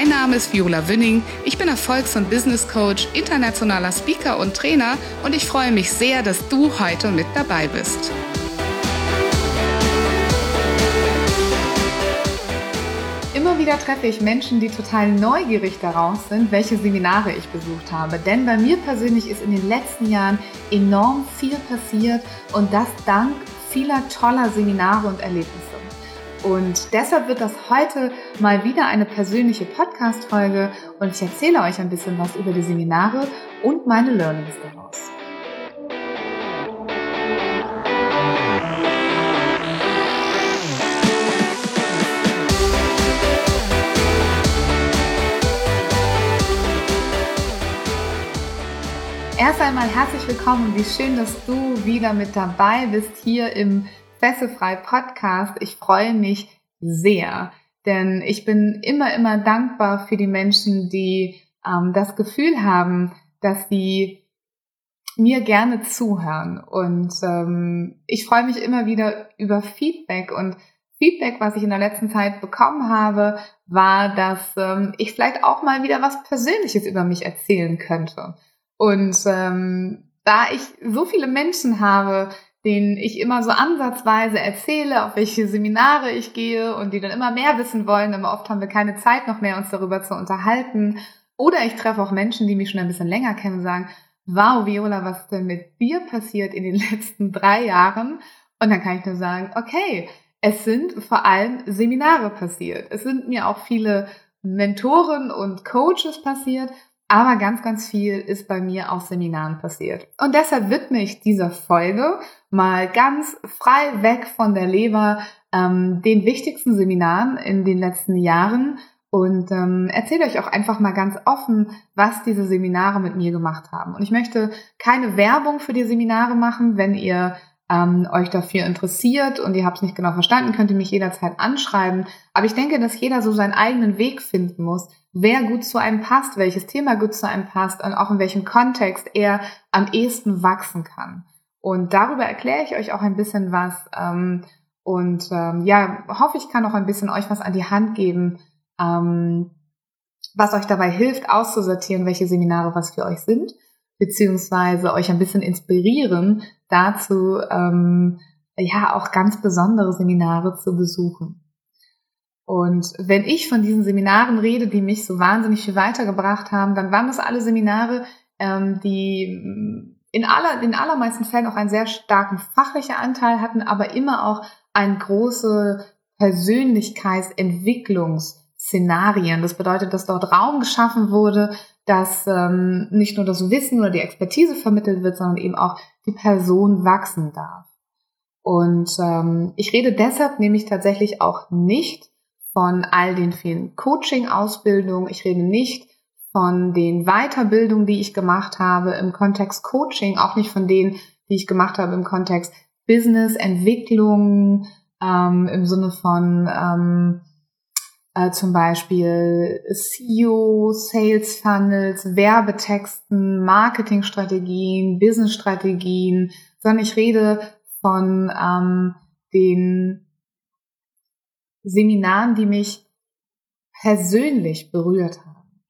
Mein Name ist Viola Wünning. Ich bin Erfolgs- und Business Coach, internationaler Speaker und Trainer und ich freue mich sehr, dass du heute mit dabei bist. Immer wieder treffe ich Menschen, die total neugierig darauf sind, welche Seminare ich besucht habe. Denn bei mir persönlich ist in den letzten Jahren enorm viel passiert und das dank vieler toller Seminare und Erlebnisse. Und deshalb wird das heute mal wieder eine persönliche Podcast-Folge und ich erzähle euch ein bisschen was über die Seminare und meine Learnings daraus. Erst einmal herzlich willkommen und wie schön, dass du wieder mit dabei bist hier im Fesselfrei Podcast. Ich freue mich sehr, denn ich bin immer, immer dankbar für die Menschen, die ähm, das Gefühl haben, dass sie mir gerne zuhören. Und ähm, ich freue mich immer wieder über Feedback und Feedback, was ich in der letzten Zeit bekommen habe, war, dass ähm, ich vielleicht auch mal wieder was Persönliches über mich erzählen könnte. Und ähm, da ich so viele Menschen habe, denen ich immer so ansatzweise erzähle, auf welche Seminare ich gehe und die dann immer mehr wissen wollen, aber oft haben wir keine Zeit noch mehr, uns darüber zu unterhalten. Oder ich treffe auch Menschen, die mich schon ein bisschen länger kennen und sagen, wow, Viola, was ist denn mit dir passiert in den letzten drei Jahren? Und dann kann ich nur sagen, okay, es sind vor allem Seminare passiert. Es sind mir auch viele Mentoren und Coaches passiert aber ganz, ganz viel ist bei mir auf Seminaren passiert. Und deshalb widme ich dieser Folge mal ganz frei weg von der Leber ähm, den wichtigsten Seminaren in den letzten Jahren und ähm, erzähle euch auch einfach mal ganz offen, was diese Seminare mit mir gemacht haben. Und ich möchte keine Werbung für die Seminare machen. Wenn ihr ähm, euch dafür interessiert und ihr habt es nicht genau verstanden, könnt ihr mich jederzeit anschreiben. Aber ich denke, dass jeder so seinen eigenen Weg finden muss, wer gut zu einem passt, welches Thema gut zu einem passt und auch in welchem Kontext er am ehesten wachsen kann. Und darüber erkläre ich euch auch ein bisschen was. Ähm, und ähm, ja, hoffe ich kann auch ein bisschen euch was an die Hand geben, ähm, was euch dabei hilft, auszusortieren, welche Seminare was für euch sind, beziehungsweise euch ein bisschen inspirieren dazu, ähm, ja, auch ganz besondere Seminare zu besuchen. Und wenn ich von diesen Seminaren rede, die mich so wahnsinnig viel weitergebracht haben, dann waren das alle Seminare, ähm, die in, aller, in allermeisten Fällen auch einen sehr starken fachlichen Anteil hatten, aber immer auch ein große Persönlichkeitsentwicklungsszenarien. Das bedeutet, dass dort Raum geschaffen wurde, dass ähm, nicht nur das Wissen oder die Expertise vermittelt wird, sondern eben auch die Person wachsen darf. Und ähm, ich rede deshalb nämlich tatsächlich auch nicht von all den vielen Coaching-Ausbildungen. Ich rede nicht von den Weiterbildungen, die ich gemacht habe im Kontext Coaching, auch nicht von denen, die ich gemacht habe im Kontext Business, Entwicklung, ähm, im Sinne von ähm, äh, zum Beispiel SEO, Sales Funnels, Werbetexten, Marketingstrategien, Businessstrategien, sondern ich rede von ähm, den Seminaren, die mich persönlich berührt haben.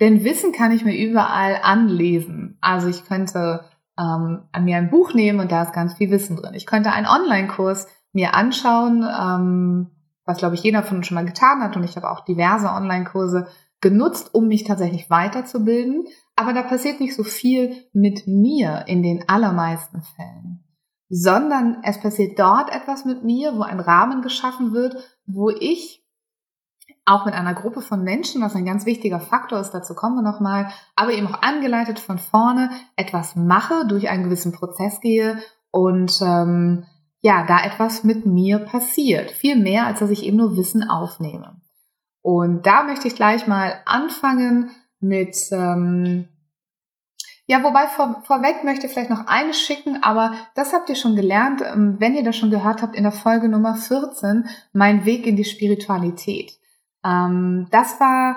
Denn Wissen kann ich mir überall anlesen. Also ich könnte ähm, mir ein Buch nehmen und da ist ganz viel Wissen drin. Ich könnte einen Online-Kurs mir anschauen, ähm, was glaube ich jeder von uns schon mal getan hat und ich habe auch diverse Online-Kurse genutzt, um mich tatsächlich weiterzubilden. Aber da passiert nicht so viel mit mir in den allermeisten Fällen sondern es passiert dort etwas mit mir, wo ein Rahmen geschaffen wird, wo ich auch mit einer Gruppe von Menschen, was ein ganz wichtiger Faktor ist, dazu kommen wir nochmal, aber eben auch angeleitet von vorne etwas mache, durch einen gewissen Prozess gehe und ähm, ja, da etwas mit mir passiert. Viel mehr, als dass ich eben nur Wissen aufnehme. Und da möchte ich gleich mal anfangen mit, ähm, ja, wobei vor, vorweg möchte ich vielleicht noch eine schicken, aber das habt ihr schon gelernt, ähm, wenn ihr das schon gehört habt in der Folge Nummer 14, mein Weg in die Spiritualität. Ähm, das war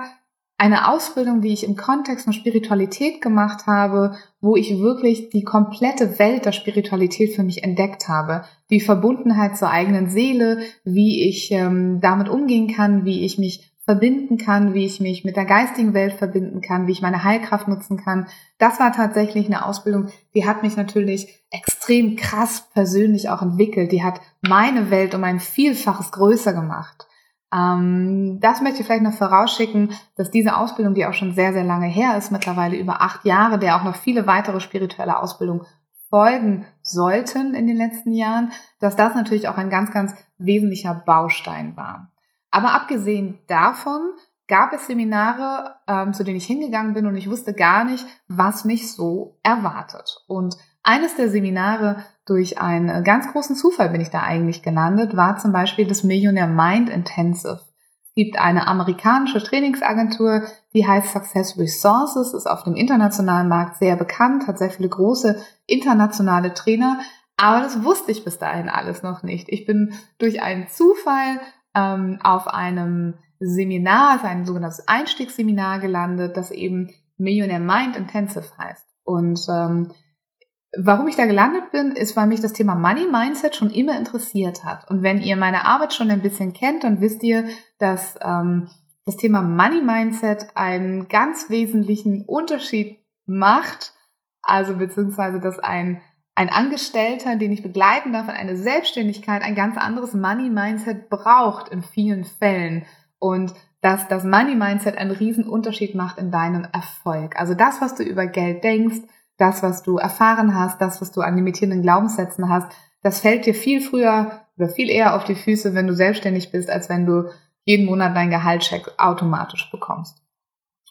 eine Ausbildung, die ich im Kontext von Spiritualität gemacht habe, wo ich wirklich die komplette Welt der Spiritualität für mich entdeckt habe. Die Verbundenheit zur eigenen Seele, wie ich ähm, damit umgehen kann, wie ich mich verbinden kann, wie ich mich mit der geistigen Welt verbinden kann, wie ich meine Heilkraft nutzen kann. Das war tatsächlich eine Ausbildung, die hat mich natürlich extrem krass persönlich auch entwickelt. Die hat meine Welt um ein Vielfaches größer gemacht. Ähm, das möchte ich vielleicht noch vorausschicken, dass diese Ausbildung, die auch schon sehr, sehr lange her ist, mittlerweile über acht Jahre, der auch noch viele weitere spirituelle Ausbildungen folgen sollten in den letzten Jahren, dass das natürlich auch ein ganz, ganz wesentlicher Baustein war. Aber abgesehen davon gab es Seminare, ähm, zu denen ich hingegangen bin und ich wusste gar nicht, was mich so erwartet. Und eines der Seminare, durch einen ganz großen Zufall bin ich da eigentlich gelandet, war zum Beispiel das Millionaire Mind Intensive. Es gibt eine amerikanische Trainingsagentur, die heißt Success Resources, ist auf dem internationalen Markt sehr bekannt, hat sehr viele große internationale Trainer, aber das wusste ich bis dahin alles noch nicht. Ich bin durch einen Zufall ähm, auf einem Seminar, also ein sogenanntes Einstiegsseminar gelandet, das eben Millionaire Mind Intensive heißt. Und ähm, warum ich da gelandet bin, ist, weil mich das Thema Money Mindset schon immer interessiert hat. Und wenn ihr meine Arbeit schon ein bisschen kennt, dann wisst ihr, dass ähm, das Thema Money Mindset einen ganz wesentlichen Unterschied macht, also beziehungsweise dass ein ein Angestellter, den ich begleiten darf in eine Selbstständigkeit, ein ganz anderes Money-Mindset braucht in vielen Fällen. Und dass das Money-Mindset einen riesen Unterschied macht in deinem Erfolg. Also das, was du über Geld denkst, das, was du erfahren hast, das, was du an limitierenden Glaubenssätzen hast, das fällt dir viel früher oder viel eher auf die Füße, wenn du selbstständig bist, als wenn du jeden Monat deinen Gehaltscheck automatisch bekommst.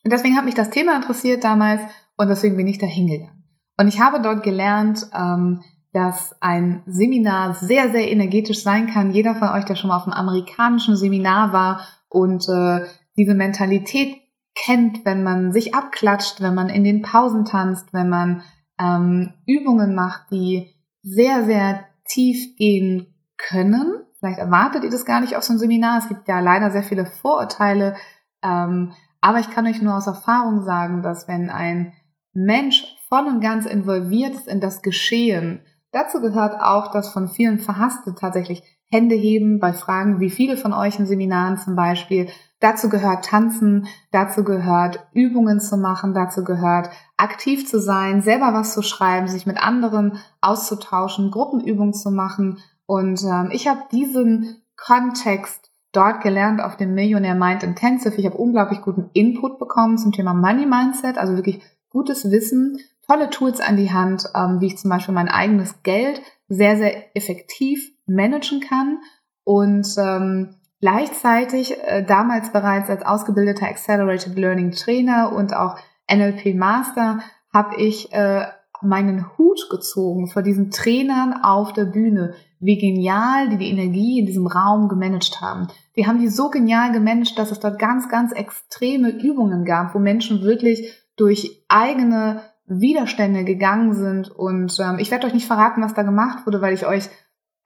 Und deswegen hat mich das Thema interessiert damals und deswegen bin ich da hingegangen. Und ich habe dort gelernt, ähm, dass ein Seminar sehr, sehr energetisch sein kann. Jeder von euch, der schon mal auf einem amerikanischen Seminar war und äh, diese Mentalität kennt, wenn man sich abklatscht, wenn man in den Pausen tanzt, wenn man ähm, Übungen macht, die sehr, sehr tief gehen können. Vielleicht erwartet ihr das gar nicht auf so einem Seminar. Es gibt ja leider sehr viele Vorurteile. Ähm, aber ich kann euch nur aus Erfahrung sagen, dass wenn ein Mensch voll und ganz involviert ist in das Geschehen. Dazu gehört auch, dass von vielen Verhasste tatsächlich Hände heben bei Fragen, wie viele von euch in Seminaren zum Beispiel. Dazu gehört Tanzen, dazu gehört Übungen zu machen, dazu gehört aktiv zu sein, selber was zu schreiben, sich mit anderen auszutauschen, Gruppenübungen zu machen. Und ähm, ich habe diesen Kontext dort gelernt auf dem Millionaire Mind Intensive. Ich habe unglaublich guten Input bekommen zum Thema Money Mindset, also wirklich gutes Wissen tolle Tools an die Hand, ähm, wie ich zum Beispiel mein eigenes Geld sehr, sehr effektiv managen kann und ähm, gleichzeitig äh, damals bereits als ausgebildeter Accelerated Learning Trainer und auch NLP Master habe ich äh, meinen Hut gezogen vor diesen Trainern auf der Bühne, wie genial die die Energie in diesem Raum gemanagt haben. Die haben die so genial gemanagt, dass es dort ganz, ganz extreme Übungen gab, wo Menschen wirklich durch eigene Widerstände gegangen sind. Und ähm, ich werde euch nicht verraten, was da gemacht wurde, weil ich euch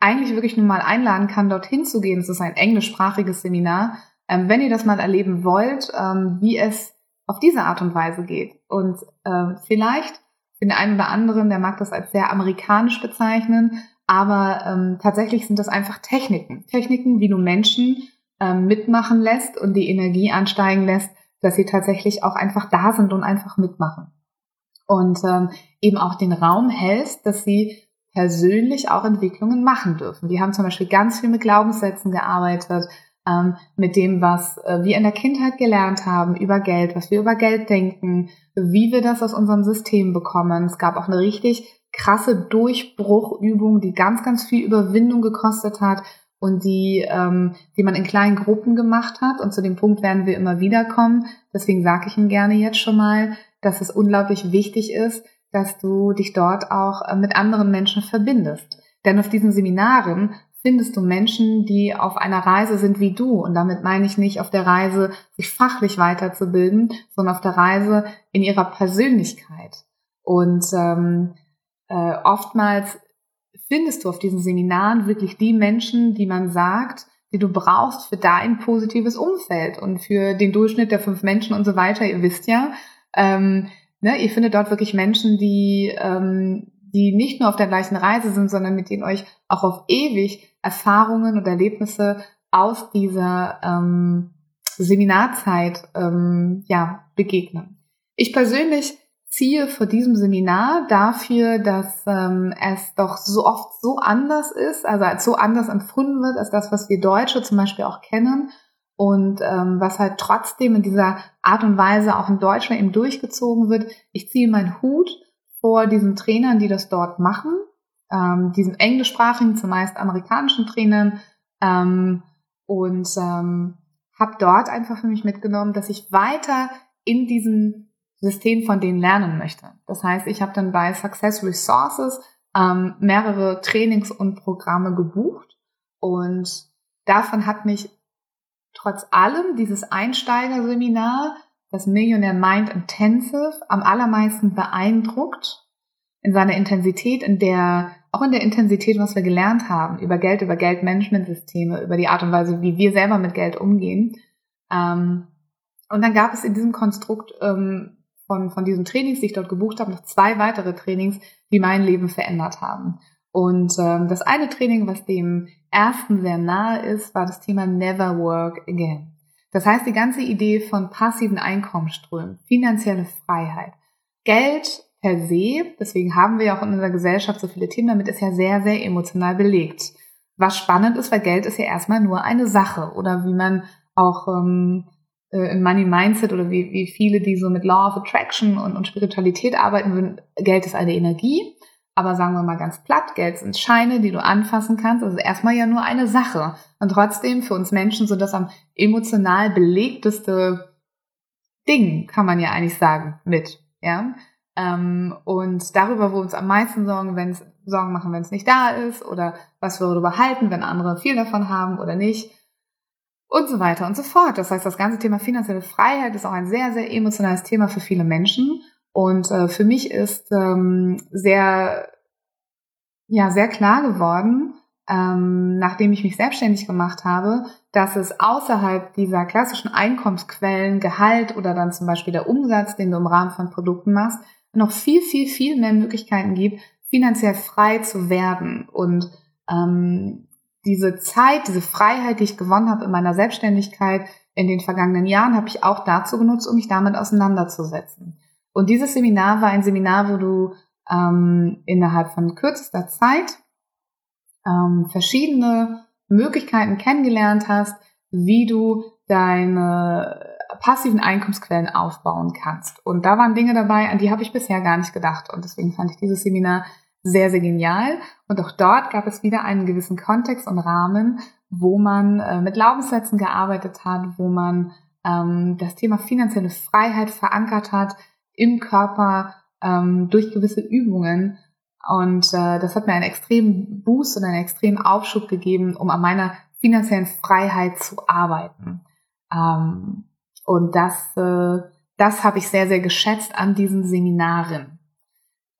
eigentlich wirklich nur mal einladen kann, dorthin zu gehen. Es ist ein englischsprachiges Seminar. Ähm, wenn ihr das mal erleben wollt, ähm, wie es auf diese Art und Weise geht. Und äh, vielleicht für den einen oder anderen, der mag das als sehr amerikanisch bezeichnen, aber ähm, tatsächlich sind das einfach Techniken. Techniken, wie du Menschen ähm, mitmachen lässt und die Energie ansteigen lässt, dass sie tatsächlich auch einfach da sind und einfach mitmachen und ähm, eben auch den Raum hältst, dass sie persönlich auch Entwicklungen machen dürfen. Wir haben zum Beispiel ganz viel mit Glaubenssätzen gearbeitet, ähm, mit dem, was äh, wir in der Kindheit gelernt haben über Geld, was wir über Geld denken, wie wir das aus unserem System bekommen. Es gab auch eine richtig krasse Durchbruchübung, die ganz, ganz viel Überwindung gekostet hat und die, ähm, die man in kleinen Gruppen gemacht hat. Und zu dem Punkt werden wir immer wieder kommen. Deswegen sage ich Ihnen gerne jetzt schon mal, dass es unglaublich wichtig ist, dass du dich dort auch äh, mit anderen Menschen verbindest. Denn auf diesen Seminaren findest du Menschen, die auf einer Reise sind wie du. Und damit meine ich nicht auf der Reise, sich fachlich weiterzubilden, sondern auf der Reise in ihrer Persönlichkeit. Und ähm, äh, oftmals findest du auf diesen Seminaren wirklich die Menschen, die man sagt, die du brauchst für dein positives Umfeld und für den Durchschnitt der fünf Menschen und so weiter. Ihr wisst ja, ähm, ne, ihr findet dort wirklich Menschen, die, ähm, die nicht nur auf der gleichen Reise sind, sondern mit denen euch auch auf ewig Erfahrungen und Erlebnisse aus dieser ähm, Seminarzeit ähm, ja, begegnen. Ich persönlich ziehe vor diesem Seminar dafür, dass ähm, es doch so oft so anders ist, also als so anders empfunden wird als das, was wir Deutsche zum Beispiel auch kennen und ähm, was halt trotzdem in dieser Art und Weise auch in Deutschland eben durchgezogen wird. Ich ziehe meinen Hut vor diesen Trainern, die das dort machen, ähm, diesen englischsprachigen, zumeist amerikanischen Trainern ähm, und ähm, habe dort einfach für mich mitgenommen, dass ich weiter in diesem System von denen lernen möchte. Das heißt, ich habe dann bei Success Resources ähm, mehrere Trainings und Programme gebucht und davon hat mich trotz allem dieses Einsteigerseminar, das Millionaire Mind Intensive, am allermeisten beeindruckt in seiner Intensität, in der, auch in der Intensität, was wir gelernt haben, über Geld, über Geldmanagementsysteme, über die Art und Weise, wie wir selber mit Geld umgehen. Ähm, und dann gab es in diesem Konstrukt ähm, von, von diesen Trainings, die ich dort gebucht habe, noch zwei weitere Trainings, die mein Leben verändert haben. Und ähm, das eine Training, was dem ersten sehr nahe ist, war das Thema Never Work Again. Das heißt, die ganze Idee von passiven Einkommensströmen, finanzielle Freiheit, Geld per se, deswegen haben wir ja auch in unserer Gesellschaft so viele Themen damit, ist ja sehr, sehr emotional belegt. Was spannend ist, weil Geld ist ja erstmal nur eine Sache oder wie man auch ähm, äh, im Money Mindset oder wie, wie viele, die so mit Law of Attraction und, und Spiritualität arbeiten würden, Geld ist eine Energie. Aber sagen wir mal ganz platt, Geld sind Scheine, die du anfassen kannst. Also erstmal ja nur eine Sache. Und trotzdem für uns Menschen so das am emotional belegteste Ding, kann man ja eigentlich sagen, mit. Ja. Ähm, und darüber, wo wir uns am meisten Sorgen, wenn es Sorgen machen, wenn es nicht da ist, oder was wir darüber halten, wenn andere viel davon haben oder nicht. Und so weiter und so fort. Das heißt, das ganze Thema finanzielle Freiheit ist auch ein sehr, sehr emotionales Thema für viele Menschen. Und äh, für mich ist ähm, sehr, ja, sehr klar geworden, ähm, nachdem ich mich selbstständig gemacht habe, dass es außerhalb dieser klassischen Einkommensquellen, Gehalt oder dann zum Beispiel der Umsatz, den du im Rahmen von Produkten machst, noch viel, viel, viel mehr Möglichkeiten gibt, finanziell frei zu werden. Und ähm, diese Zeit, diese Freiheit, die ich gewonnen habe in meiner Selbstständigkeit in den vergangenen Jahren, habe ich auch dazu genutzt, um mich damit auseinanderzusetzen. Und dieses Seminar war ein Seminar, wo du ähm, innerhalb von kürzester Zeit ähm, verschiedene Möglichkeiten kennengelernt hast, wie du deine passiven Einkommensquellen aufbauen kannst. Und da waren Dinge dabei, an die habe ich bisher gar nicht gedacht. Und deswegen fand ich dieses Seminar sehr, sehr genial. Und auch dort gab es wieder einen gewissen Kontext und Rahmen, wo man äh, mit Glaubenssätzen gearbeitet hat, wo man ähm, das Thema finanzielle Freiheit verankert hat, im Körper ähm, durch gewisse Übungen. Und äh, das hat mir einen extremen Boost und einen extremen Aufschub gegeben, um an meiner finanziellen Freiheit zu arbeiten. Ähm, und das, äh, das habe ich sehr, sehr geschätzt an diesen Seminaren.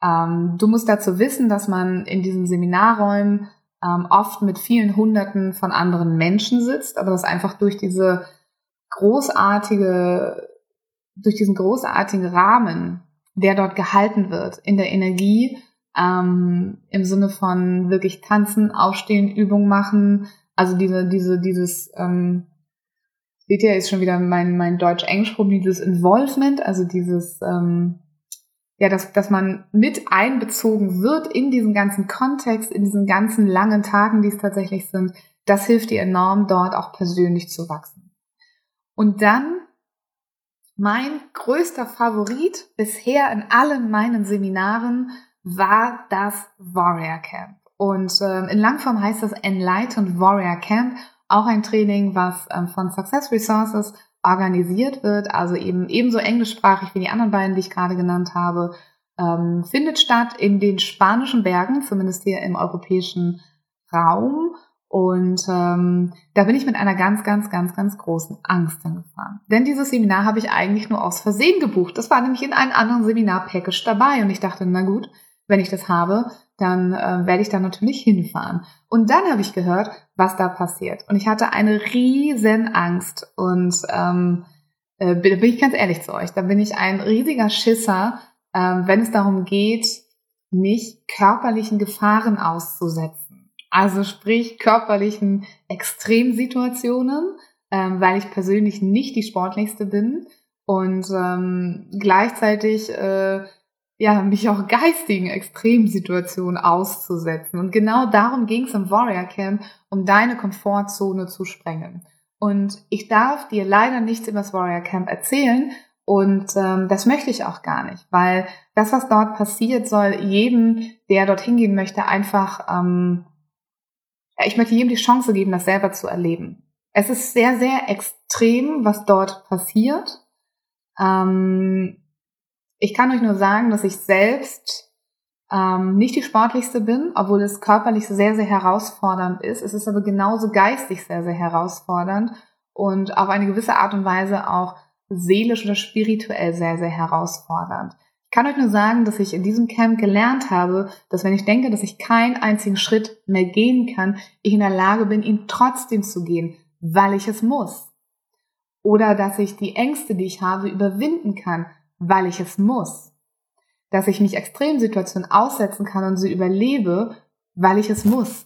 Ähm, du musst dazu wissen, dass man in diesen Seminarräumen ähm, oft mit vielen Hunderten von anderen Menschen sitzt, aber das einfach durch diese großartige durch diesen großartigen Rahmen, der dort gehalten wird, in der Energie, ähm, im Sinne von wirklich tanzen, aufstehen, Übung machen, also diese, diese, dieses, ähm, seht ihr, ist schon wieder mein, mein Deutsch-Englisch-Problem, dieses Involvement, also dieses, ähm, ja, dass, dass man mit einbezogen wird in diesen ganzen Kontext, in diesen ganzen langen Tagen, die es tatsächlich sind, das hilft dir enorm, dort auch persönlich zu wachsen. Und dann mein größter Favorit bisher in allen meinen Seminaren war das Warrior Camp. Und ähm, in Langform heißt das Enlightened Warrior Camp, auch ein Training, was ähm, von Success Resources organisiert wird, also eben ebenso englischsprachig wie die anderen beiden, die ich gerade genannt habe, ähm, findet statt in den spanischen Bergen, zumindest hier im europäischen Raum. Und ähm, da bin ich mit einer ganz, ganz, ganz, ganz großen Angst hingefahren. Denn dieses Seminar habe ich eigentlich nur aus Versehen gebucht. Das war nämlich in einem anderen Seminar-Package dabei. Und ich dachte, na gut, wenn ich das habe, dann äh, werde ich da natürlich hinfahren. Und dann habe ich gehört, was da passiert. Und ich hatte eine riesen Angst. Und ähm, äh, bin, ich ganz ehrlich zu euch, da bin ich ein riesiger Schisser, äh, wenn es darum geht, mich körperlichen Gefahren auszusetzen. Also sprich körperlichen Extremsituationen, ähm, weil ich persönlich nicht die sportlichste bin und ähm, gleichzeitig äh, ja, mich auch geistigen Extremsituationen auszusetzen. Und genau darum ging es im Warrior Camp, um deine Komfortzone zu sprengen. Und ich darf dir leider nichts über das Warrior Camp erzählen. Und ähm, das möchte ich auch gar nicht, weil das, was dort passiert, soll jedem, der dorthin gehen möchte, einfach, ähm, ich möchte jedem die Chance geben, das selber zu erleben. Es ist sehr, sehr extrem, was dort passiert. Ähm, ich kann euch nur sagen, dass ich selbst ähm, nicht die sportlichste bin, obwohl es körperlich sehr, sehr herausfordernd ist. Es ist aber genauso geistig sehr, sehr herausfordernd und auf eine gewisse Art und Weise auch seelisch oder spirituell sehr, sehr herausfordernd. Ich kann euch nur sagen, dass ich in diesem Camp gelernt habe, dass wenn ich denke, dass ich keinen einzigen Schritt mehr gehen kann, ich in der Lage bin, ihn trotzdem zu gehen, weil ich es muss. Oder dass ich die Ängste, die ich habe, überwinden kann, weil ich es muss. Dass ich mich Extremsituationen aussetzen kann und sie überlebe, weil ich es muss.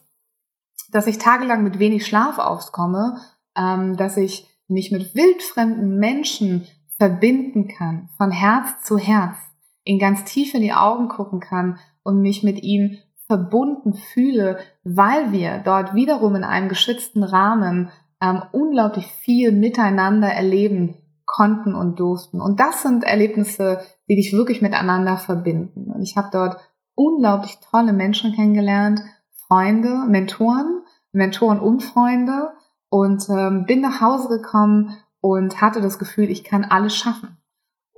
Dass ich tagelang mit wenig Schlaf auskomme, ähm, dass ich mich mit wildfremden Menschen verbinden kann, von Herz zu Herz, in ganz tief in die Augen gucken kann und mich mit ihnen verbunden fühle, weil wir dort wiederum in einem geschützten Rahmen ähm, unglaublich viel miteinander erleben konnten und durften. Und das sind Erlebnisse, die dich wirklich miteinander verbinden. Und ich habe dort unglaublich tolle Menschen kennengelernt, Freunde, Mentoren, Mentoren und Freunde und ähm, bin nach Hause gekommen und hatte das Gefühl, ich kann alles schaffen.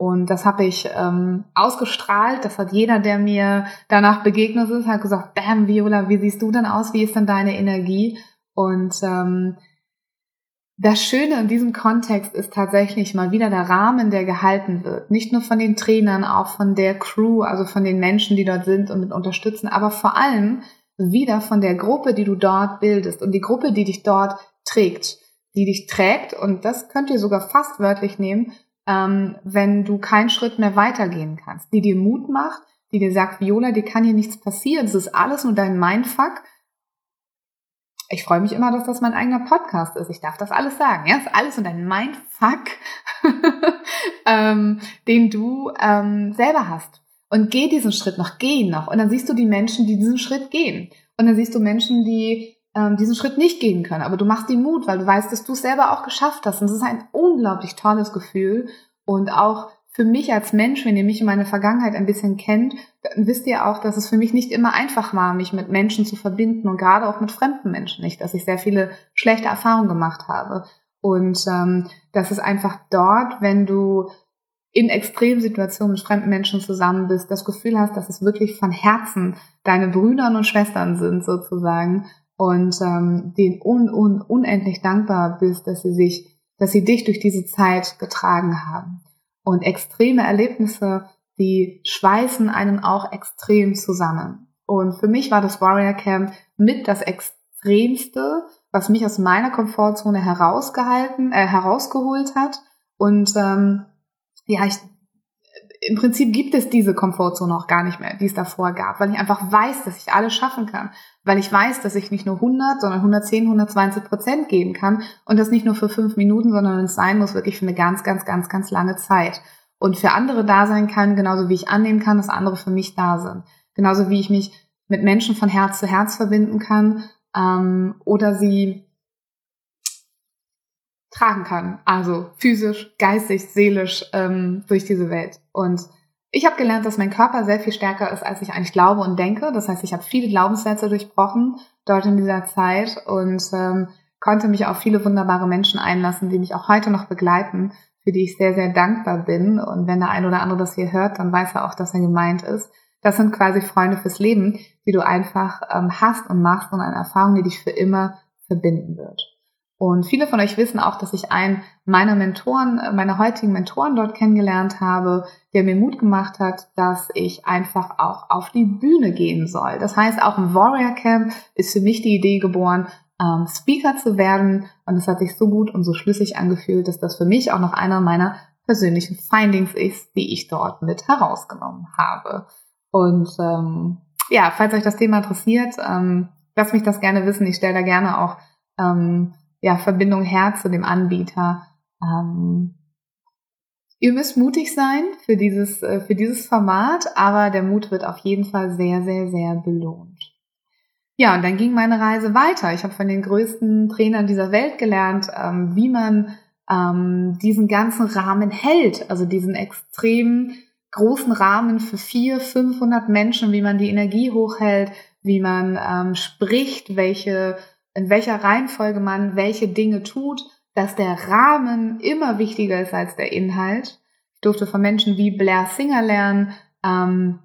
Und das habe ich ähm, ausgestrahlt. Das hat jeder, der mir danach begegnet ist, hat gesagt, Bam, Viola, wie siehst du denn aus? Wie ist denn deine Energie? Und ähm, das Schöne in diesem Kontext ist tatsächlich mal wieder der Rahmen, der gehalten wird. Nicht nur von den Trainern, auch von der Crew, also von den Menschen, die dort sind und mit unterstützen, aber vor allem wieder von der Gruppe, die du dort bildest und die Gruppe, die dich dort trägt. Die dich trägt, und das könnt ihr sogar fast wörtlich nehmen, ähm, wenn du keinen Schritt mehr weitergehen kannst. Die dir Mut macht, die dir sagt, Viola, dir kann hier nichts passieren, es ist alles nur dein Mindfuck ich freue mich immer, dass das mein eigener Podcast ist. Ich darf das alles sagen. Ja, ist alles und ein Mindfuck, ähm, den du ähm, selber hast. Und geh diesen Schritt noch, geh noch. Und dann siehst du die Menschen, die diesen Schritt gehen. Und dann siehst du Menschen, die ähm, diesen Schritt nicht gehen können. Aber du machst die Mut, weil du weißt, dass du es selber auch geschafft hast. Und es ist ein unglaublich tolles Gefühl. Und auch für mich als Mensch, wenn ihr mich in meiner Vergangenheit ein bisschen kennt, dann wisst ihr auch, dass es für mich nicht immer einfach war, mich mit Menschen zu verbinden und gerade auch mit fremden Menschen nicht, dass ich sehr viele schlechte Erfahrungen gemacht habe. Und ähm, das ist einfach dort, wenn du in Extremsituationen mit fremden Menschen zusammen bist, das Gefühl hast, dass es wirklich von Herzen deine Brüder und Schwestern sind sozusagen und ähm, denen un, un, unendlich dankbar bist, dass sie sich, dass sie dich durch diese Zeit getragen haben. Und extreme Erlebnisse, die schweißen einen auch extrem zusammen. Und für mich war das Warrior Camp mit das Extremste, was mich aus meiner Komfortzone herausgehalten, äh, herausgeholt hat. Und ähm, ja, ich im Prinzip gibt es diese Komfortzone auch gar nicht mehr, die es davor gab, weil ich einfach weiß, dass ich alles schaffen kann, weil ich weiß, dass ich nicht nur 100, sondern 110, 120 Prozent geben kann und das nicht nur für fünf Minuten, sondern es sein muss wirklich für eine ganz, ganz, ganz, ganz lange Zeit. Und für andere da sein kann, genauso wie ich annehmen kann, dass andere für mich da sind, genauso wie ich mich mit Menschen von Herz zu Herz verbinden kann ähm, oder sie tragen kann. Also physisch, geistig, seelisch ähm, durch diese Welt. Und ich habe gelernt, dass mein Körper sehr viel stärker ist, als ich eigentlich glaube und denke. Das heißt, ich habe viele Glaubenssätze durchbrochen dort in dieser Zeit und ähm, konnte mich auf viele wunderbare Menschen einlassen, die mich auch heute noch begleiten, für die ich sehr, sehr dankbar bin. Und wenn der ein oder andere das hier hört, dann weiß er auch, dass er gemeint ist. Das sind quasi Freunde fürs Leben, die du einfach ähm, hast und machst und eine Erfahrung, die dich für immer verbinden wird. Und viele von euch wissen auch, dass ich einen meiner Mentoren, meiner heutigen Mentoren dort kennengelernt habe, der mir Mut gemacht hat, dass ich einfach auch auf die Bühne gehen soll. Das heißt, auch im Warrior Camp ist für mich die Idee geboren, ähm, Speaker zu werden. Und es hat sich so gut und so schlüssig angefühlt, dass das für mich auch noch einer meiner persönlichen Findings ist, die ich dort mit herausgenommen habe. Und ähm, ja, falls euch das Thema interessiert, ähm, lasst mich das gerne wissen. Ich stelle da gerne auch ähm, ja, Verbindung her zu dem Anbieter. Ähm, ihr müsst mutig sein für dieses, äh, für dieses Format, aber der Mut wird auf jeden Fall sehr, sehr, sehr belohnt. Ja, und dann ging meine Reise weiter. Ich habe von den größten Trainern dieser Welt gelernt, ähm, wie man ähm, diesen ganzen Rahmen hält, also diesen extrem großen Rahmen für vier, 500 Menschen, wie man die Energie hochhält, wie man ähm, spricht, welche in welcher Reihenfolge man welche Dinge tut, dass der Rahmen immer wichtiger ist als der Inhalt. Ich durfte von Menschen wie Blair Singer lernen ähm,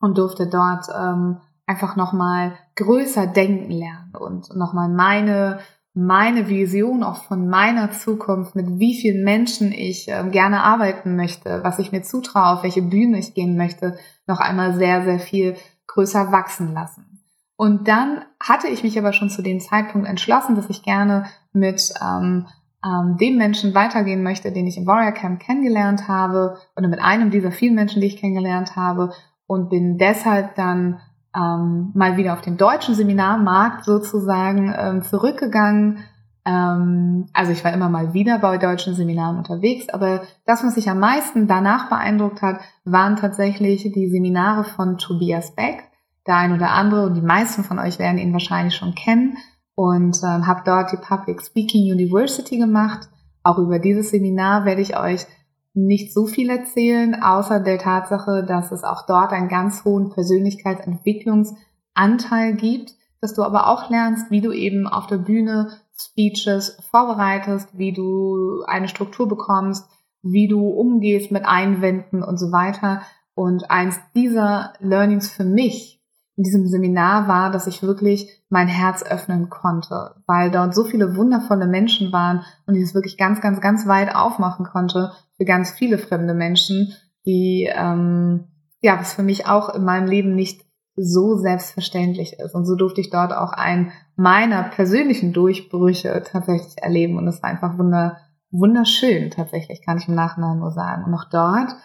und durfte dort ähm, einfach nochmal größer denken lernen und nochmal meine meine Vision auch von meiner Zukunft, mit wie vielen Menschen ich ähm, gerne arbeiten möchte, was ich mir zutraue, auf welche Bühne ich gehen möchte, noch einmal sehr, sehr viel größer wachsen lassen. Und dann hatte ich mich aber schon zu dem Zeitpunkt entschlossen, dass ich gerne mit ähm, ähm, dem Menschen weitergehen möchte, den ich im Warrior Camp kennengelernt habe, oder mit einem dieser vielen Menschen, die ich kennengelernt habe, und bin deshalb dann ähm, mal wieder auf den deutschen Seminarmarkt sozusagen ähm, zurückgegangen. Ähm, also ich war immer mal wieder bei deutschen Seminaren unterwegs, aber das, was mich am meisten danach beeindruckt hat, waren tatsächlich die Seminare von Tobias Beck der ein oder andere und die meisten von euch werden ihn wahrscheinlich schon kennen und ähm, habe dort die Public Speaking University gemacht. Auch über dieses Seminar werde ich euch nicht so viel erzählen, außer der Tatsache, dass es auch dort einen ganz hohen Persönlichkeitsentwicklungsanteil gibt, dass du aber auch lernst, wie du eben auf der Bühne Speeches vorbereitest, wie du eine Struktur bekommst, wie du umgehst mit Einwänden und so weiter. Und eins dieser Learnings für mich in diesem Seminar war, dass ich wirklich mein Herz öffnen konnte, weil dort so viele wundervolle Menschen waren und ich es wirklich ganz, ganz, ganz weit aufmachen konnte für ganz viele fremde Menschen, die, ähm, ja, was für mich auch in meinem Leben nicht so selbstverständlich ist. Und so durfte ich dort auch einen meiner persönlichen Durchbrüche tatsächlich erleben. Und es war einfach wunder, wunderschön, tatsächlich, kann ich im Nachhinein nur sagen. Und auch dort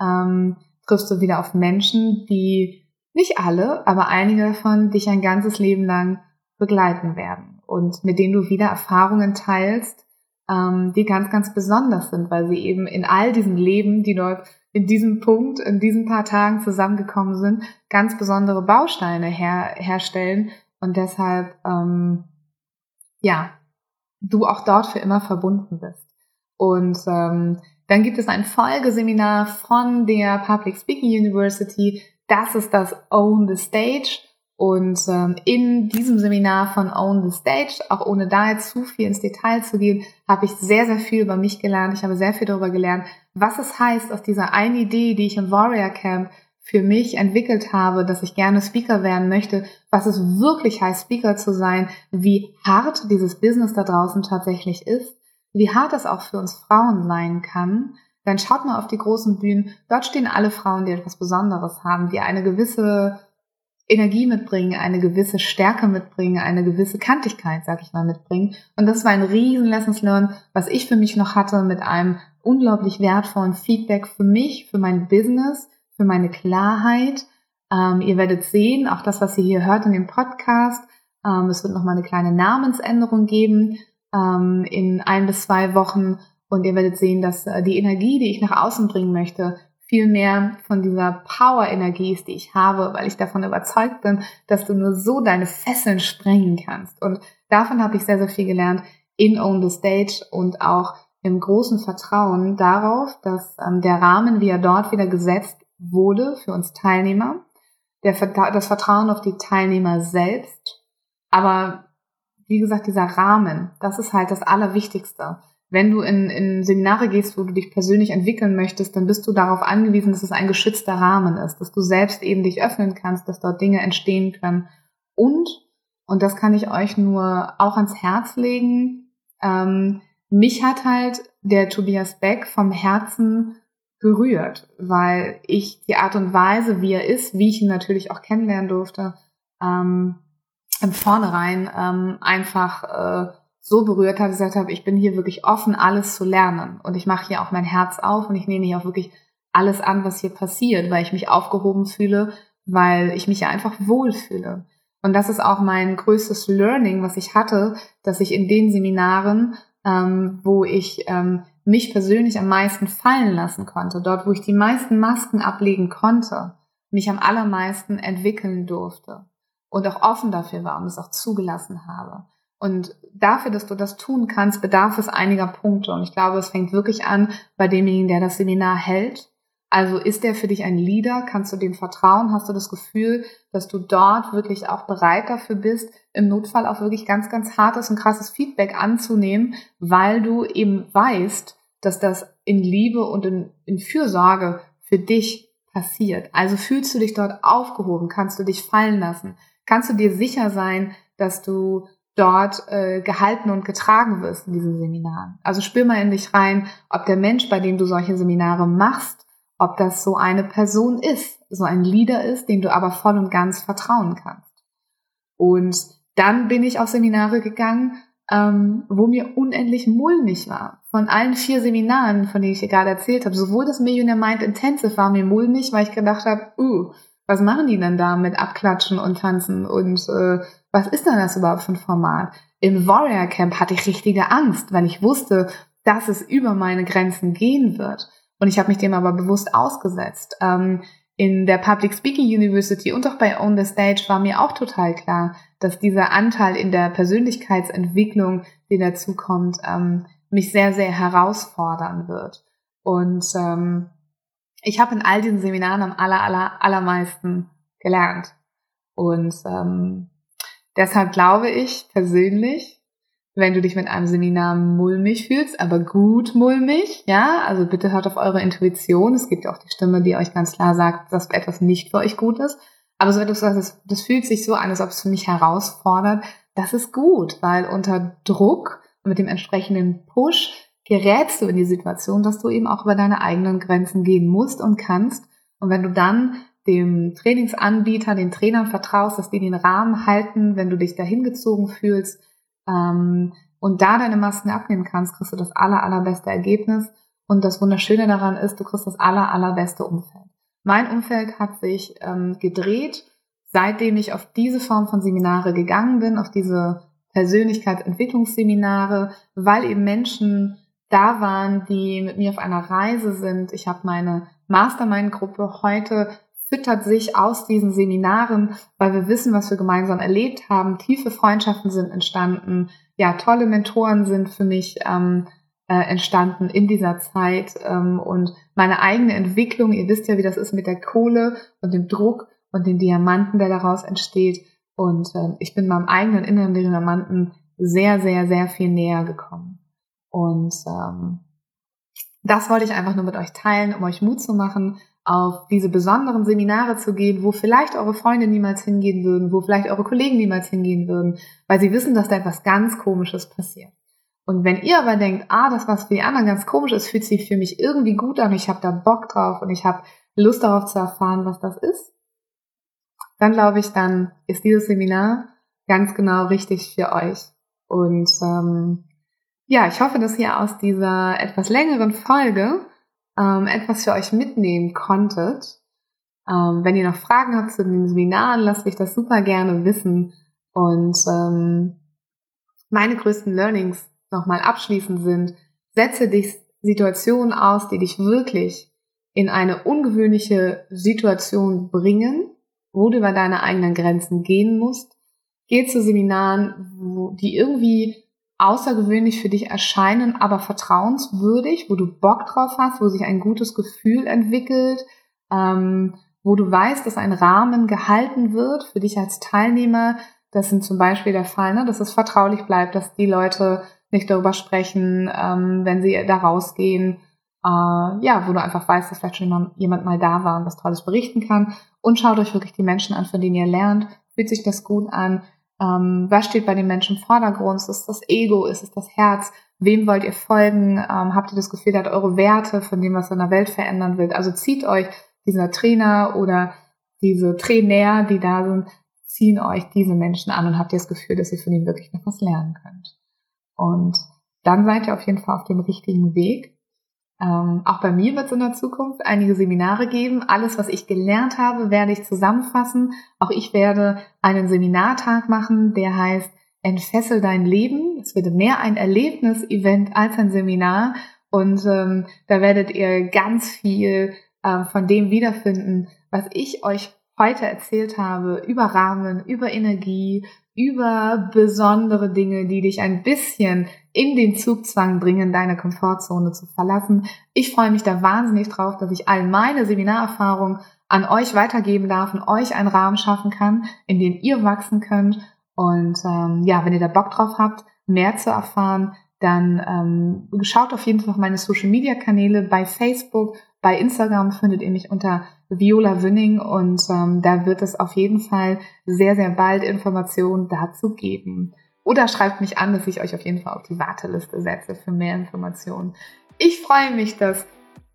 ähm, triffst du wieder auf Menschen, die nicht alle, aber einige davon dich ein ganzes Leben lang begleiten werden und mit denen du wieder Erfahrungen teilst, ähm, die ganz, ganz besonders sind, weil sie eben in all diesen Leben, die dort in diesem Punkt, in diesen paar Tagen zusammengekommen sind, ganz besondere Bausteine her herstellen und deshalb, ähm, ja, du auch dort für immer verbunden bist. Und ähm, dann gibt es ein Folgeseminar von der Public Speaking University, das ist das Own the Stage. Und ähm, in diesem Seminar von Own the Stage, auch ohne da jetzt zu viel ins Detail zu gehen, habe ich sehr, sehr viel über mich gelernt. Ich habe sehr viel darüber gelernt, was es heißt, aus dieser einen Idee, die ich im Warrior Camp für mich entwickelt habe, dass ich gerne Speaker werden möchte, was es wirklich heißt, Speaker zu sein, wie hart dieses Business da draußen tatsächlich ist, wie hart es auch für uns Frauen sein kann, dann schaut mal auf die großen Bühnen. Dort stehen alle Frauen, die etwas Besonderes haben, die eine gewisse Energie mitbringen, eine gewisse Stärke mitbringen, eine gewisse Kantigkeit, sag ich mal, mitbringen. Und das war ein riesen Lessons Learned, was ich für mich noch hatte mit einem unglaublich wertvollen Feedback für mich, für mein Business, für meine Klarheit. Ähm, ihr werdet sehen, auch das, was ihr hier hört in dem Podcast, ähm, es wird noch mal eine kleine Namensänderung geben ähm, in ein bis zwei Wochen und ihr werdet sehen, dass äh, die Energie, die ich nach außen bringen möchte, viel mehr von dieser Power-Energie ist, die ich habe, weil ich davon überzeugt bin, dass du nur so deine Fesseln sprengen kannst. Und davon habe ich sehr, sehr viel gelernt in Own the Stage und auch im großen Vertrauen darauf, dass ähm, der Rahmen, wie er dort wieder gesetzt wurde für uns Teilnehmer, der, das Vertrauen auf die Teilnehmer selbst, aber wie gesagt, dieser Rahmen, das ist halt das Allerwichtigste wenn du in, in Seminare gehst, wo du dich persönlich entwickeln möchtest, dann bist du darauf angewiesen, dass es ein geschützter Rahmen ist, dass du selbst eben dich öffnen kannst, dass dort Dinge entstehen können. Und, Und das kann ich euch nur auch ans Herz legen. Ähm, mich hat halt der Tobias Beck vom Herzen berührt, weil ich die Art und Weise, wie er ist, wie ich ihn natürlich auch kennenlernen durfte, ähm, im Vornherein ähm, einfach äh, so berührt hat, gesagt habe, ich bin hier wirklich offen, alles zu lernen. Und ich mache hier auch mein Herz auf und ich nehme hier auch wirklich alles an, was hier passiert, weil ich mich aufgehoben fühle, weil ich mich ja einfach wohlfühle. Und das ist auch mein größtes Learning, was ich hatte, dass ich in den Seminaren, ähm, wo ich ähm, mich persönlich am meisten fallen lassen konnte, dort, wo ich die meisten Masken ablegen konnte, mich am allermeisten entwickeln durfte und auch offen dafür war und es auch zugelassen habe. Und dafür, dass du das tun kannst, bedarf es einiger Punkte. Und ich glaube, es fängt wirklich an bei demjenigen, der das Seminar hält. Also ist der für dich ein Leader? Kannst du dem vertrauen? Hast du das Gefühl, dass du dort wirklich auch bereit dafür bist, im Notfall auch wirklich ganz, ganz hartes und krasses Feedback anzunehmen, weil du eben weißt, dass das in Liebe und in, in Fürsorge für dich passiert. Also fühlst du dich dort aufgehoben? Kannst du dich fallen lassen? Kannst du dir sicher sein, dass du dort äh, gehalten und getragen wirst in diesen Seminaren. Also spür mal in dich rein, ob der Mensch, bei dem du solche Seminare machst, ob das so eine Person ist, so ein Leader ist, dem du aber voll und ganz vertrauen kannst. Und dann bin ich auf Seminare gegangen, ähm, wo mir unendlich mulmig war. Von allen vier Seminaren, von denen ich dir gerade erzählt habe, sowohl das Millionaire Mind Intensive war mir mulmig, weil ich gedacht habe, uh, was machen die denn da mit Abklatschen und Tanzen und äh, was ist denn das überhaupt für ein Format? Im Warrior Camp hatte ich richtige Angst, weil ich wusste, dass es über meine Grenzen gehen wird. Und ich habe mich dem aber bewusst ausgesetzt. Ähm, in der Public Speaking University und auch bei On the Stage war mir auch total klar, dass dieser Anteil in der Persönlichkeitsentwicklung, die dazu kommt, ähm, mich sehr, sehr herausfordern wird. Und ähm, ich habe in all diesen Seminaren am aller, aller, allermeisten gelernt. Und ähm, Deshalb glaube ich persönlich, wenn du dich mit einem Seminar mulmig fühlst, aber gut mulmig, ja, also bitte hört auf eure Intuition. Es gibt ja auch die Stimme, die euch ganz klar sagt, dass etwas nicht für euch gut ist. Aber so etwas, das, das fühlt sich so an, als ob es für mich herausfordert. Das ist gut, weil unter Druck mit dem entsprechenden Push gerätst du in die Situation, dass du eben auch über deine eigenen Grenzen gehen musst und kannst. Und wenn du dann dem Trainingsanbieter, den Trainern vertraust, dass die den Rahmen halten, wenn du dich da hingezogen fühlst ähm, und da deine Masken abnehmen kannst, kriegst du das aller, allerbeste Ergebnis. Und das Wunderschöne daran ist, du kriegst das aller, allerbeste Umfeld. Mein Umfeld hat sich ähm, gedreht, seitdem ich auf diese Form von Seminare gegangen bin, auf diese Persönlichkeitsentwicklungsseminare, weil eben Menschen da waren, die mit mir auf einer Reise sind. Ich habe meine Mastermind-Gruppe heute füttert sich aus diesen Seminaren, weil wir wissen, was wir gemeinsam erlebt haben. Tiefe Freundschaften sind entstanden. Ja, tolle Mentoren sind für mich ähm, äh, entstanden in dieser Zeit. Ähm, und meine eigene Entwicklung, ihr wisst ja, wie das ist mit der Kohle und dem Druck und dem Diamanten, der daraus entsteht. Und äh, ich bin meinem eigenen inneren Diamanten sehr, sehr, sehr viel näher gekommen. Und ähm, das wollte ich einfach nur mit euch teilen, um euch Mut zu machen, auf diese besonderen Seminare zu gehen, wo vielleicht eure Freunde niemals hingehen würden, wo vielleicht eure Kollegen niemals hingehen würden, weil sie wissen, dass da etwas ganz Komisches passiert. Und wenn ihr aber denkt, ah, das, was für die anderen ganz komisch ist, fühlt sich für mich irgendwie gut an, ich habe da Bock drauf und ich habe Lust darauf zu erfahren, was das ist, dann glaube ich, dann ist dieses Seminar ganz genau richtig für euch. Und ähm, ja, ich hoffe, dass ihr aus dieser etwas längeren Folge ähm, etwas für euch mitnehmen konntet. Ähm, wenn ihr noch Fragen habt zu den Seminaren, lasst mich das super gerne wissen. Und ähm, meine größten Learnings nochmal abschließend sind, setze dich Situationen aus, die dich wirklich in eine ungewöhnliche Situation bringen, wo du über deine eigenen Grenzen gehen musst. Geh zu Seminaren, die irgendwie außergewöhnlich für dich erscheinen, aber vertrauenswürdig, wo du Bock drauf hast, wo sich ein gutes Gefühl entwickelt, ähm, wo du weißt, dass ein Rahmen gehalten wird für dich als Teilnehmer. Das sind zum Beispiel der Fall, ne, dass es vertraulich bleibt, dass die Leute nicht darüber sprechen, ähm, wenn sie da rausgehen. Äh, ja, wo du einfach weißt, dass vielleicht schon jemand, jemand mal da war und was Tolles berichten kann. Und schaut euch wirklich die Menschen an, von denen ihr lernt. Fühlt sich das gut an? Ähm, was steht bei den Menschen im Vordergrund? Ist es das Ego? Ist es das Herz? Wem wollt ihr folgen? Ähm, habt ihr das Gefühl, ihr habt eure Werte von dem, was in der Welt verändern will? Also zieht euch dieser Trainer oder diese Trainer, die da sind, ziehen euch diese Menschen an und habt ihr das Gefühl, dass ihr von ihnen wirklich noch was lernen könnt. Und dann seid ihr auf jeden Fall auf dem richtigen Weg. Ähm, auch bei mir wird es in der Zukunft einige Seminare geben. Alles, was ich gelernt habe, werde ich zusammenfassen. Auch ich werde einen Seminartag machen, der heißt Entfessel dein Leben. Es wird mehr ein Erlebnis-Event als ein Seminar. Und ähm, da werdet ihr ganz viel äh, von dem wiederfinden, was ich euch heute erzählt habe über Rahmen, über Energie, über besondere Dinge, die dich ein bisschen in den Zugzwang bringen, deine Komfortzone zu verlassen. Ich freue mich da wahnsinnig drauf, dass ich all meine Seminarerfahrungen an euch weitergeben darf und euch einen Rahmen schaffen kann, in dem ihr wachsen könnt. Und ähm, ja, wenn ihr da Bock drauf habt, mehr zu erfahren, dann ähm, schaut auf jeden Fall meine Social-Media-Kanäle bei Facebook, bei Instagram findet ihr mich unter Viola Winning und ähm, da wird es auf jeden Fall sehr, sehr bald Informationen dazu geben. Oder schreibt mich an, dass ich euch auf jeden Fall auf die Warteliste setze für mehr Informationen. Ich freue mich, dass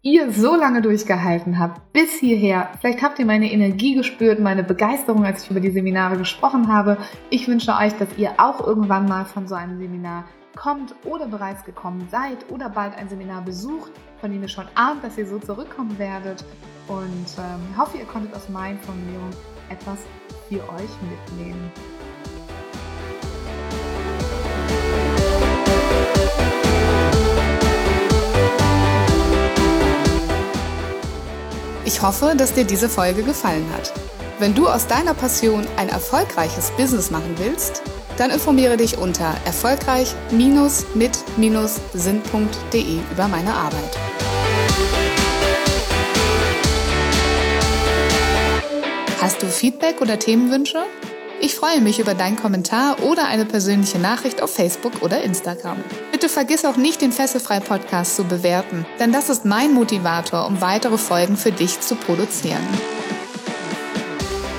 ihr so lange durchgehalten habt, bis hierher. Vielleicht habt ihr meine Energie gespürt, meine Begeisterung, als ich über die Seminare gesprochen habe. Ich wünsche euch, dass ihr auch irgendwann mal von so einem Seminar kommt oder bereits gekommen seid oder bald ein Seminar besucht, von dem ihr schon ahnt, dass ihr so zurückkommen werdet. Und ähm, hoffe, ihr konntet aus meinen Formulierungen etwas für euch mitnehmen. Ich hoffe, dass dir diese Folge gefallen hat. Wenn du aus deiner Passion ein erfolgreiches Business machen willst, dann informiere dich unter erfolgreich-mit-sinn.de über meine Arbeit. Hast du Feedback oder Themenwünsche? Ich freue mich über deinen Kommentar oder eine persönliche Nachricht auf Facebook oder Instagram. Bitte vergiss auch nicht, den Fesselfrei Podcast zu bewerten, denn das ist mein Motivator, um weitere Folgen für dich zu produzieren.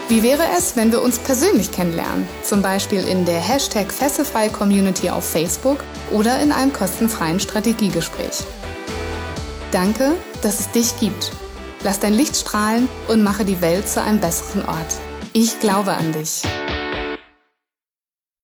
Wie wäre es, wenn wir uns persönlich kennenlernen? Zum Beispiel in der Hashtag Fesselfrei Community auf Facebook oder in einem kostenfreien Strategiegespräch. Danke, dass es dich gibt. Lass dein Licht strahlen und mache die Welt zu einem besseren Ort. Ich glaube an dich.